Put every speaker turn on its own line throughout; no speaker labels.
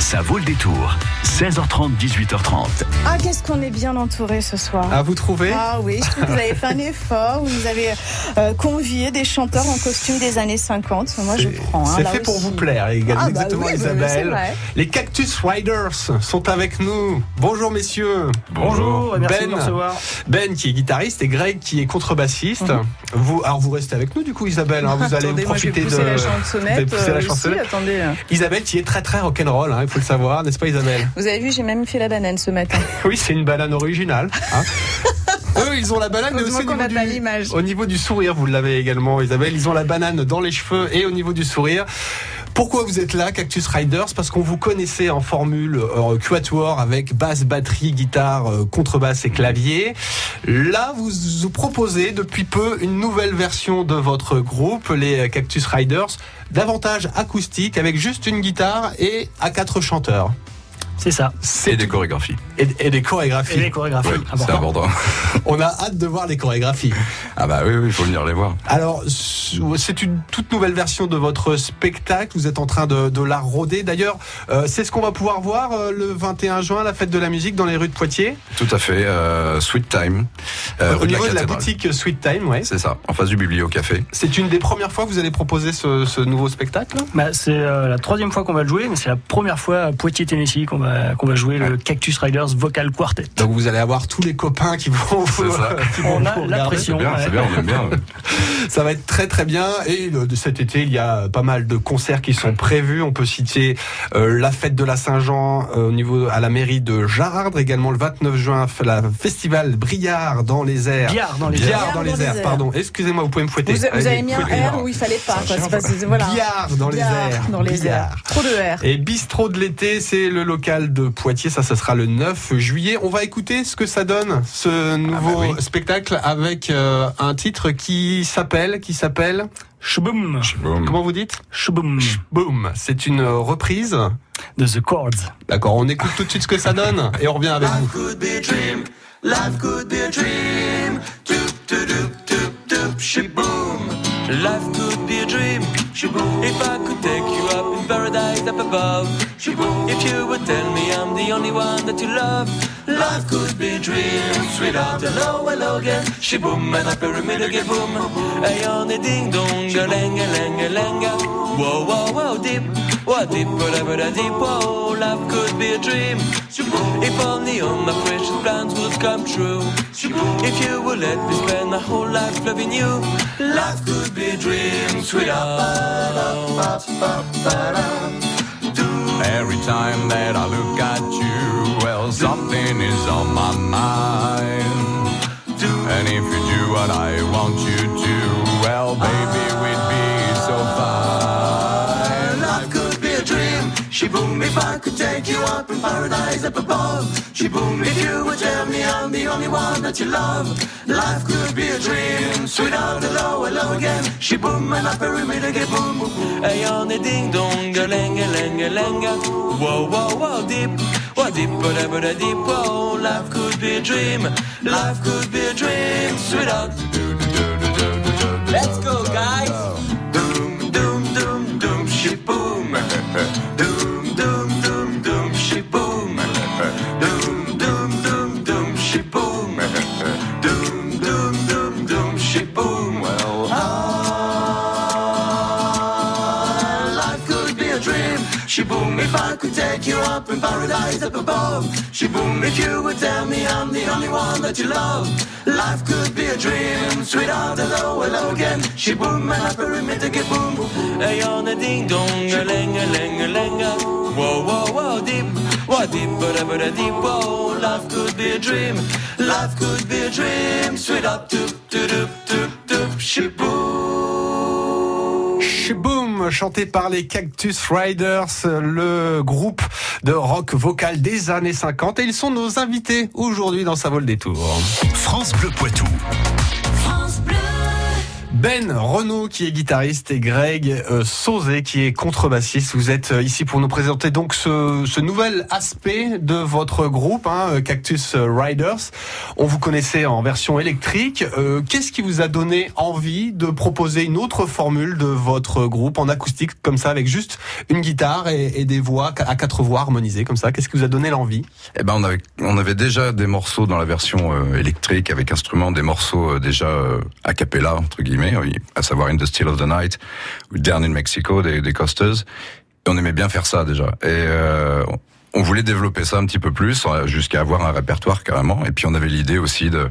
Ça vaut le détour. 16h30, 18h30.
Ah, qu'est-ce qu'on est bien entouré ce soir.
Ah, vous trouvez
Ah oui, je trouve que vous avez fait un effort, vous avez euh, convié des chanteurs en costume des années 50. Moi, je prends. hein,
C'est fait pour vous plaire, également,
Ah, bah
exactement,
oui, bah, c'est
Isabelle.
vrai.
Les Cactus Riders sont avec nous. Bonjour, messieurs.
Bonjour, et merci
Ben.
de nous recevoir.
Ben qui est guitariste et Greg qui est contrebassiste. Vous, alors vous restez avec nous du coup, Isabelle. hein, vous allez
Mhm. Attendez, moi, je vais
profiter
pousser
de.
la
vous allez
chansonnette.
pousser la
euh, aussi,
chansonnette.
attendez.
Isabelle qui est très très rock'n'roll, hein, faut le savoir, n'est-ce pas Isabelle?
Vous avez vu, j'ai même fait la banane ce matin.
Oui, c'est une banane originale. hein. Eux, ils ont la banane, mais aussi au niveau, du, au niveau du sourire, vous l'avez également, Isabelle. Ils ont la banane dans les cheveux et au niveau du sourire. Pourquoi vous êtes là, Cactus Riders? Parce qu'on vous connaissait en formule euh, quatuor avec basse, batterie, guitare, euh, contrebasse et clavier. Là, vous vous proposez depuis peu une nouvelle version de votre groupe, les Cactus Riders, davantage acoustique avec juste une guitare et à quatre chanteurs.
C'est ça.
C'est
Et des chorégraphies.
et, et des chorégraphies.
Et les chorégraphies.
C'est
important.
On a hâte de voir les chorégraphies.
Ah bah oui, oui, il faut venir les voir.
Alors, c'est une toute nouvelle version de votre spectacle. Vous êtes en train de, de la rôder. D'ailleurs, euh, c'est ce qu'on va pouvoir voir euh, le 21 juin, la fête de la musique dans les rues de Poitiers.
Tout à fait. euh, Sweet Time. euh,
Au niveau de la boutique Sweet Time, ouais.
C'est ça, en face du Bibliocafé.
C'est une des premières fois que vous allez proposer ce, ce nouveau spectacle?
Bah, c'est euh, la troisième fois qu'on va le jouer, mais c'est la première fois à Poitiers, Tennessee qu'on va, qu'on va jouer le Cactus Riders Vocal Quartet.
Donc vous allez avoir tous les copains qui vont,
ça.
qui vont
On a la pression.
C'est bien,
ouais.
c'est bien, on aime bien.
Ça va être très très bien. Et euh, de cet été, il y a pas mal de concerts qui sont prévus. On peut citer euh, la fête de la Saint-Jean euh, au niveau à la mairie de Jarardre, également le 29 juin, la festival Briard dans les airs.
Biard dans les
Biard
airs.
dans les
dans les
airs.
airs.
Pardon. Excusez-moi, vous pouvez me fouetter.
Vous, vous
Allez,
avez mis un. R où il fallait pas. Quoi. C'est
chien,
pas- c'est- voilà.
Biard dans les airs.
Dans les airs. Trop de R.
Et Bistrot de l'été, c'est le local de Poitiers. Ça, ce sera le 9 juillet. On va écouter ce que ça donne, ce nouveau
bah oui.
spectacle, avec euh, un titre qui s'appelle, qui s'appelle,
Shboom.
Comment vous dites?
Shboom.
Boom. C'est une reprise.
De The Chords.
D'accord, on écoute tout de suite ce que ça donne et on revient avec vous.
could be a dream. Life could be a dream. Doop, doop, doop, doop, doop, shaboom. Life could be a dream. Shaboom. If I could take you up in paradise up above. If you would tell me I'm the only one that you love. Life could be a dream. Sweetheart, hello, hello again. Shaboom, and a pyramid again, boom. Hey, on a ding dong, a lenga, lenga, lenga. Whoa, whoa, whoa, deep. What deep, whatever the deep, whoa. Life could be a dream. If only all my precious plans would come true. If you would let me spend my whole life loving you. Life could be a dream, sweetheart.
Every time that I look at you, well, something is on my mind. And if you do what I want you to, well, baby,
Shaboom, if I could take you up in paradise up above. Shaboom, if you would tell me I'm the only one that you love. Life could be a dream. Sweetheart, hello, hello again. Shaboom, and a pyramid again, boom, boom, boom. Hey, on a ding dong, a lenga, lenga, lenga. Whoa, whoa, whoa, deep. What deep, whatever the deep, whoa. Life could be a dream. Life could be a dream. Sweetheart. Let's go, guys. Shaboom, if I could take you up in paradise up above. Shaboom, if you would tell me I'm the only one that you love. Life could be a dream. Sweetheart, hello, hello again. Shaboom, and a pyramid again, boom, boom, boom. Hey, on a ding dong, a lenga, lenga, lenga. Whoa, whoa, whoa, deep. What deep, whatever the deep, whoa. Life could be a dream. Life could be a dream. Sweetheart, doop, doop, doop, doop, doop, shaboom.
Shaboom, chanté par les Cactus Riders, le groupe de rock vocal des années 50. Et ils sont nos invités aujourd'hui dans Sa Vol des Tours.
France Bleu Poitou.
Ben Renault qui est guitariste et Greg euh, qui est contrebassiste. Vous êtes euh, ici pour nous présenter donc ce, ce nouvel aspect de votre groupe, hein, euh, Cactus Riders. On vous connaissait en version électrique. Euh, Qu'est-ce qui vous a donné envie de proposer une autre formule de votre groupe en acoustique comme ça, avec juste une guitare et, des voix à quatre voix harmonisées comme ça? Qu'est-ce qui vous a donné l'envie?
Eh ben, on avait, on avait déjà des morceaux dans la version euh, électrique avec instruments, des morceaux déjà a cappella entre guillemets, oui, à savoir In the Still of the Night ou Down in Mexico des, des. Et on aimait bien faire ça déjà. Et euh, on voulait développer ça un petit peu plus euh, jusqu'à avoir un répertoire carrément. Et puis on avait l'idée aussi de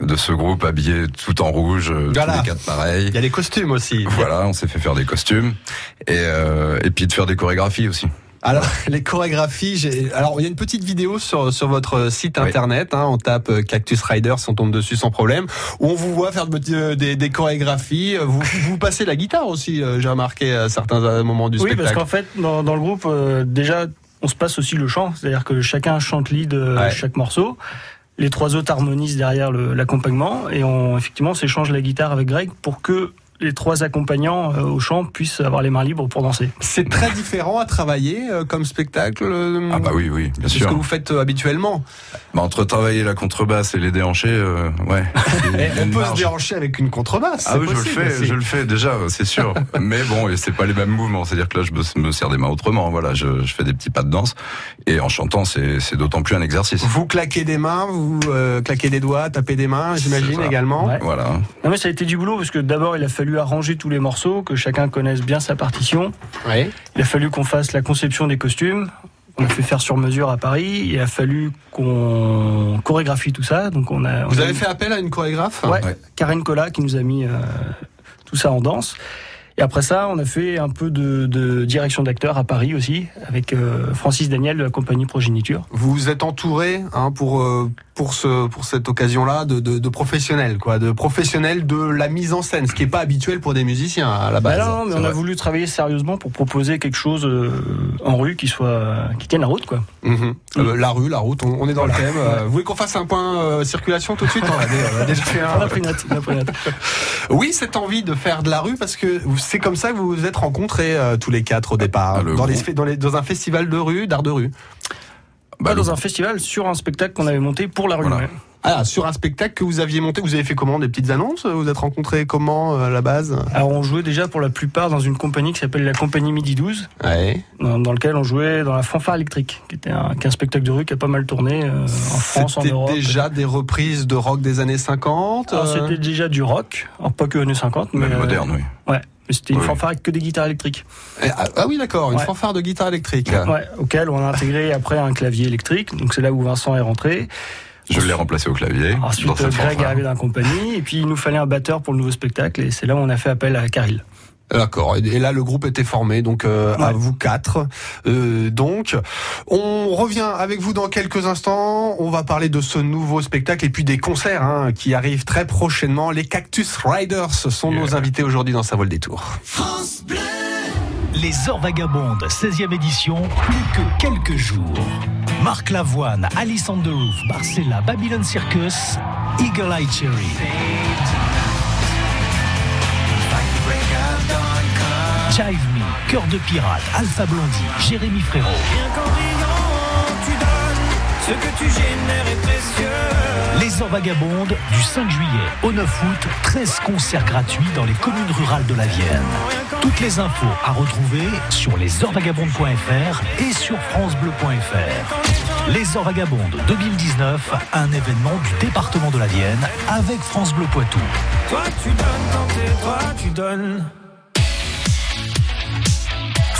de ce groupe habillé tout en rouge, euh,
Voilà.
tous les quatre pareils.
Il y a les costumes aussi.
Voilà, on s'est fait faire des costumes et euh, et puis de faire des chorégraphies aussi.
Alors les chorégraphies, j'ai- alors il y a une petite vidéo sur sur votre site
Oui.
internet. Hein, on tape euh, Cactus Riders, on tombe dessus sans problème. Où on vous voit faire de- euh, des, des chorégraphies. Vous vous passez la guitare aussi. euh, J'ai remarqué à certains euh, moments du
Oui, parce
spectacle.
qu'en fait, dans, dans le groupe, euh, déjà, on se passe aussi le chant, c'est-à-dire que chacun chante lead euh,
Ouais.
chaque morceau. Les trois autres harmonisent derrière l'accompagnement et on effectivement on s'échange la guitare avec Greg pour que les trois accompagnants euh, au chant puissent avoir les mains libres pour danser.
C'est très différent à travailler euh, comme spectacle. euh,
Ah bah oui, oui, bien
de ce
sûr.
que vous faites euh, habituellement.
Bah, entre travailler la contrebasse et les déhanchés, euh, ouais.
Eh, on peut se déhancher avec une contrebasse.
Ah oui, je le fais,
aussi.
je le fais déjà, c'est sûr. Mais bon, et c'est pas les mêmes mouvements. C'est-à-dire que là, je me, me sers des mains autrement. Voilà, je, je fais des petits pas de danse. Et en chantant, c'est c'est d'autant plus un exercice.
Vous claquez des mains, vous euh, claquez des doigts, tapez des mains, j'imagine également.
Ouais.
Voilà.
Non mais ça a été du boulot parce que d'abord il a fallu arranger tous les morceaux, que chacun connaisse bien sa partition.
Ouais.
Il a fallu qu'on fasse la conception des costumes. On a fait faire sur mesure à Paris. Il a fallu qu'on chorégraphie tout ça. Donc on a. on
Vous
a
avez fait appel à une chorégraphe?
Ouais,
Ouais.
Karen Collat qui nous a mis euh, tout ça en danse. Et après ça, on a fait un peu de, de direction d'acteur à Paris aussi, avec euh, Francis Daniel de la compagnie Progéniture.
Vous êtes entouré hein, pour euh, pour ce pour cette occasion-là de, de, de professionnels quoi, de professionnels de la mise en scène, ce qui est pas habituel pour des musiciens à la
Bah
base.
non, mais on a voulu travailler sérieusement pour proposer quelque chose euh, en rue qui soit qui tienne la route, quoi.
Mhm. La rue, la route, on, on est dans le thème. Vous voulez qu'on fasse un point circulation tout de suite On a, déjà fait
On a
un.
pris note. On a pris note.
Oui, cette envie de faire de la rue parce que c'est comme ça que vous vous êtes rencontrés euh, tous les quatre au départ
Ah, le
dans, les,
groupe.
dans, les- dans un festival de rue, d'art de rue.
Bah,
dans un festival, sur un spectacle qu'on avait monté pour la rue.
Voilà.
Ah, sur un spectacle que vous aviez monté, vous avez fait comment? Des petites annonces? Vous vous êtes rencontrés comment euh, à la base?
Alors on jouait déjà pour la plupart dans une compagnie qui s'appelle la compagnie Midi 12,
Ouais.
dans, dans lequel on jouait dans la fanfare électrique, qui était un, qui est un spectacle de rue qui a pas mal tourné euh, en France, en
C'était
Europe.
déjà des reprises de rock des années 50
Alors,
euh,
C'était déjà du rock, alors pas que années 50, mais euh,
moderne, oui.
Ouais, mais c'était une
Oui.
fanfare avec que des guitares électriques.
eh, ah, ah oui, d'accord, une
Ouais.
fanfare de guitare électrique.
Ouais, auquel on a intégré après un clavier électrique. Donc c'est là où Vincent est rentré.
Je l'ai remplacé au clavier. dans
Ensuite,
cette
Greg est arrivé dans la compagnie. Et puis il nous fallait un batteur pour le nouveau spectacle. Et c'est là où on a fait appel à Caril.
D'accord. Et là, le groupe était formé, donc euh, à vous quatre. Euh, donc, on revient avec vous dans quelques instants. On va parler de ce nouveau spectacle et puis des concerts hein, qui arrivent très prochainement. Les Cactus Riders sont nos invités aujourd'hui dans sa vol des tours.
Les Heures Vagabondes, 16e édition, plus que quelques jours. Marc Lavoine, Alice on the Roof, Barcella, Babylon Circus, Eagle Eye Cherry. Jive Me, Cœur de Pirate, Alpha Blondie, Jérémy Frérot. Les Heures Vagabondes, du 5 juillet au 9 août, 13 concerts gratuits dans les communes rurales de la Vienne. Toutes les infos à retrouver sur lesheurtvagabondes.fr et sur francebleu.fr. Les Heures Vagabondes 2019, un événement du département de la Vienne avec France Bleu Poitou.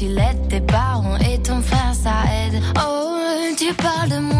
si l'aide tes parents et ton frère ça aide. Oh, tu parles de moi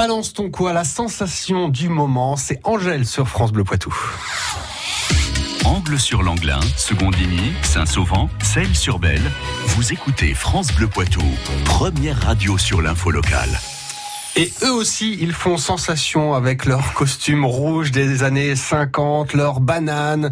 Balance ton quoi,
la sensation du moment, c'est Angèle sur France Bleu Poitou.
Angle sur l'Anglin, Secondigny, Saint-Sauvent, Celles-sur-Belle. Vous écoutez France Bleu Poitou, première radio sur l'info locale.
Et eux aussi, ils font sensation avec leurs costumes rouges des années 50, leurs bananes,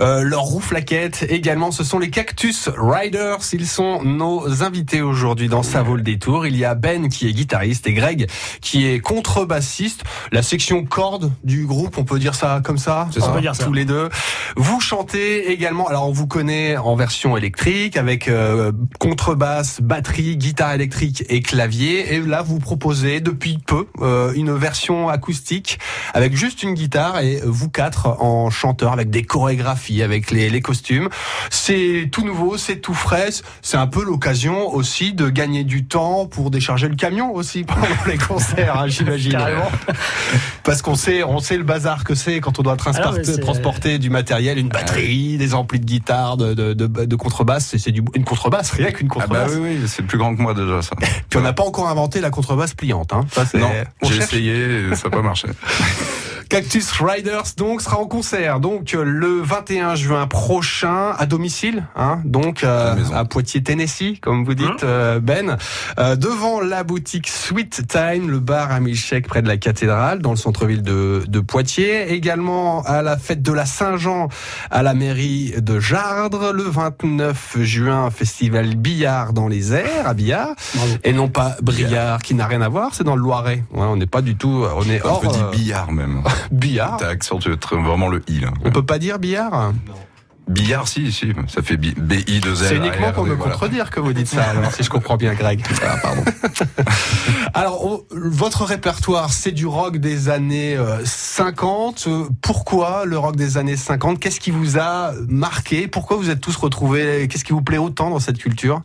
euh, leurs rouflaquettes. Également, ce sont les Cactus Riders. Ils sont nos invités aujourd'hui dans Ça vaut le détour. Il y a Ben qui est guitariste et Greg qui est contrebassiste. La section corde du groupe, on peut dire ça comme ça?
Ça. On peut dire ça.
Tous les deux. Vous chantez également, alors on vous connaît en version électrique avec euh, contrebasse, batterie, guitare électrique et clavier. Et là, vous proposez depuis peu euh, une version acoustique avec juste une guitare et vous quatre en chanteur avec des chorégraphies, avec les, les costumes. C'est tout nouveau, c'est tout frais. C'est un peu l'occasion aussi de gagner du temps pour décharger le camion aussi pendant les concerts, hein, j'imagine. Parce qu'on sait, on sait le bazar que c'est quand on doit transporter,
Alors,
du matériel, une batterie, des amplis de guitare, de, de, de, de contrebasse. C'est- C'est du, une contrebasse, rien qu'une
Ah bah
contrebasse.
oui, oui, c'est plus grand que moi déjà ça.
Puis on n'a pas encore inventé la contrebasse pliante. Hein. Ça,
Non,
on
j'ai essayé, et ça n'a pas marché.
Cactus Riders donc sera en concert donc le 21 juin prochain à domicile hein, donc euh,
À
Poitiers Tennessee comme vous dites euh, Ben. Euh, devant la boutique Sweet Time le bar à milkshake près de la cathédrale dans le centre-ville de, de Poitiers. Également à la fête de la Saint-Jean à la mairie de Jardre le 29 juin festival billard dans les airs à Billard.
Bravo.
et non pas Briard qui n'a rien à voir c'est dans le Loiret. Ouais, on n'est pas du tout on est hors
billard même.
Billard.
T'as accentué vraiment le i là.
on peut pas dire billard?
Billard, si, si, ça fait bi, i 2 l
C'est uniquement pour me contredire que vous dites ça, alors si je comprends bien Greg.
Ah, pardon.
Alors, on- votre répertoire, c'est du rock des années euh, 50. Euh, Pourquoi le rock des années 50 Qu'est-ce qui vous a marqué? Pourquoi vous êtes tous retrouvés? Qu'est-ce qui vous plaît autant dans cette culture?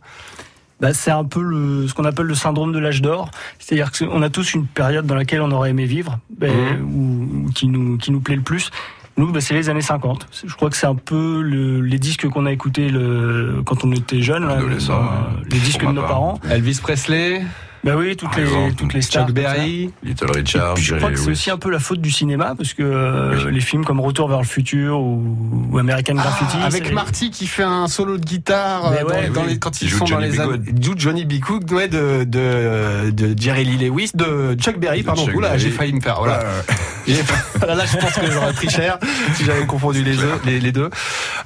Bah, c'est un peu le, ce qu'on appelle le syndrome de l'âge d'or. C'est-à-dire qu'on a tous une période dans laquelle on aurait aimé vivre, ben, ou, ou qui nous qui nous plaît le plus. Nous, ben, c'est les années 50. Je crois que c'est un peu le- les disques qu'on a écoutés le, quand on était jeune, là, euh,
hein,
les disques de nos
part.
parents.
Elvis Presley
Bah oui, toutes les,
exemple,
toutes les stars.
Chuck. Berry.
Little Richard,
Puis je crois que c'est aussi un peu la faute du cinéma, parce que euh,
Oui.
les films comme Retour vers le futur ou, ou American Graffiti.
Ah, avec
c'est-
Marty qui fait un solo de guitare euh,
ouais,
dans, dans
oui.
les, quand
Il
ils
joue
sont dans
Johnny
les joue Johnny B. Cook ouais, de, de, de Jerry Lee Lewis, de Chuck Berry,
De
pardon. Oula, j'ai failli me faire. Voilà. J'ai- Là, là, je pense que j'aurais pris cher si j'avais confondu les deux. Les, les deux.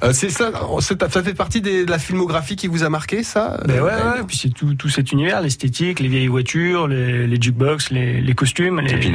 Euh, c'est ça, ça fait partie des- de la filmographie qui vous a marqué, ça?
Ben ouais, ouais, puis c'est tout, tout cet univers, l'esthétique, les vieilles voitures, les, les jukebox, les, les costumes, les,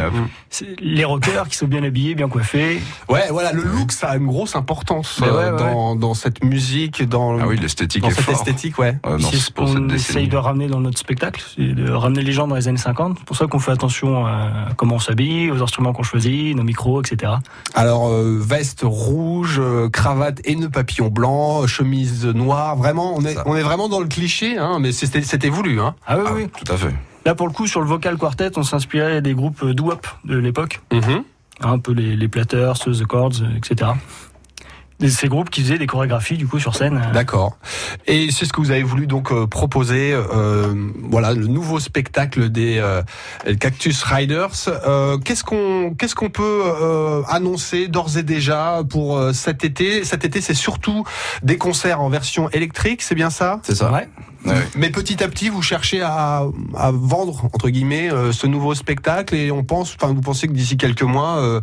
Les
rockers qui sont bien habillés, bien coiffés.
Ouais, voilà, le look, ça a une grosse importance
ouais,
euh,
ouais.
dans, dans cette musique, dans,
Ah oui, l'esthétique
dans
est
cette
forte.
esthétique, ouais.
Euh,
c'est ce qu'on essaye de ramener dans notre spectacle, c'est de ramener les gens dans les années 50. C'est pour ça qu'on fait attention à comment on s'habille, aux instruments qu'on choisit, nos micros, etc.
Alors euh, veste rouge, euh, cravate et nœud papillon blanc, chemise noire. Vraiment, on est
Ça.
on est vraiment dans le cliché, hein, mais c'était c'était voulu. Hein.
Ah oui,
Ah,
oui.
Tout à fait.
Là, pour le coup, sur le vocal quartet, on s'inspirait des groupes doo-wop de l'époque. un peu les, les Platters, The Chords, etc. Ces groupes qui faisaient des chorégraphies du coup sur scène. euh,
D'accord. Et c'est ce que vous avez voulu donc euh, proposer, euh, voilà, le nouveau spectacle des euh, Cactus Riders. Euh, qu'est-ce qu'on qu'est-ce qu'on peut euh, annoncer d'ores et déjà pour euh, cet été? Cet été, c'est surtout des concerts en version électrique, c'est bien ça?
C'est ça.
Ouais.
Ouais.
Mais petit à petit, vous cherchez à, à vendre entre guillemets euh, ce nouveau spectacle et on pense, enfin, vous pensez que d'ici quelques mois, euh,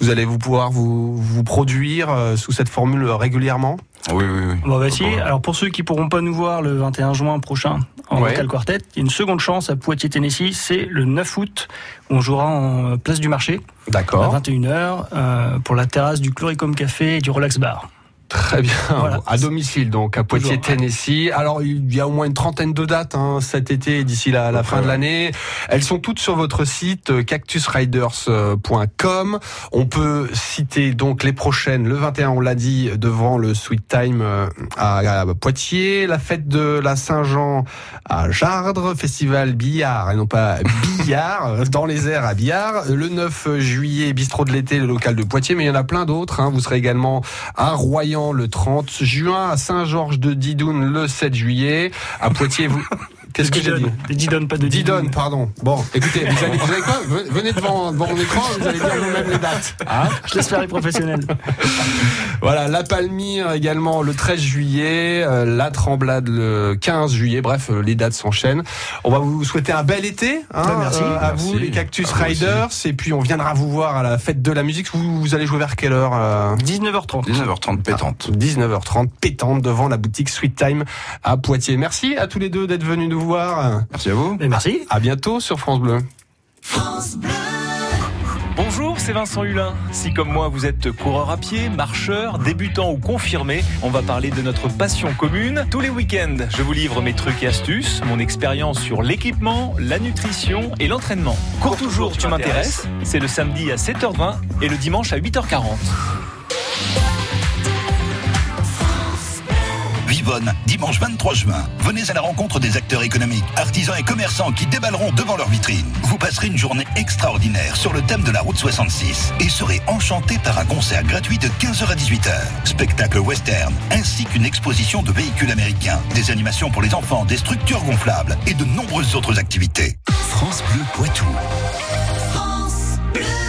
vous allez vous pouvoir vous vous produire euh, sous cette formule régulièrement.
Oui, oui, oui.
On va essayer.
Pourquoi
Alors pour ceux qui pourront pas nous voir le 21 juin prochain en
Ouais.
vocal quartet, il y a une seconde chance à Poitiers, Tennessee. C'est le 9 août où on jouera en place du marché à
D'accord.
21h euh, pour la terrasse du Chloricum Café et du Relax Bar.
Très bien.
Voilà.
À domicile, donc à Poitiers,
Toujours.
Tennessee. Alors, il y a au moins une trentaine de dates hein, cet été d'ici la, la fin de l'année. Elles sont toutes sur votre site euh, cactusriders.com. On peut citer donc les prochaines. Le 21, on l'a dit, devant le Sweet Time euh, à, Poitiers. La fête de la Saint-Jean à Jardre. Festival Billard, et non pas Billard, dans les airs à Billard. Le 9 juillet, Bistrot de l'été, le local de Poitiers. Mais il y en a plein d'autres. hein. Vous serez également à Royan le 30 juin, à Saint-Georges de Didoun le 7 juillet, à Poitiers. Vous... Qu'est-ce que j'ai dit
Didon, pas de
Didon,
Didon.
pardon. Bon, écoutez, vous allez, vous allez quoi Venez devant, devant mon écran, vous allez dire vous-même les dates. Hein
Je laisse faire les professionnels.
voilà, la Palmyre également le 13 juillet, euh, la Tremblade le 15 juillet. Bref, euh, les dates s'enchaînent. On va vous souhaiter un bel été hein,
Ouais, merci.
euh, à
Merci.
vous, les Cactus
À.
Riders. Et puis on viendra vous voir à la fête de la musique. Vous, vous allez jouer vers quelle heure euh
19h30.
19h30 pétante.
19h30, pétante devant la boutique Sweet Time à Poitiers. Merci à tous les deux d'être venus nous voir.
Merci à vous.
Et merci.
À bientôt sur France Bleu.
Bonjour, c'est Vincent Hulin. Si comme moi vous êtes coureur à pied, marcheur, débutant ou confirmé, on va parler de notre passion commune. Tous les week-ends, je vous livre mes trucs et astuces, mon expérience sur l'équipement, la nutrition et l'entraînement. Cours toujours, tu m'intéresses. C'est le samedi à 7h20 et le dimanche à 8h40.
Dimanche 23 juin. Venez à la rencontre des acteurs économiques, artisans et commerçants qui déballeront devant leur vitrine. Vous passerez une journée extraordinaire sur le thème de la route 66 et serez enchanté par un concert gratuit de 15h à 18h. Spectacle western, ainsi qu'une exposition de véhicules américains, des animations pour les enfants, des structures gonflables et de nombreuses autres activités.
France Bleu Poitou.
France Bleu.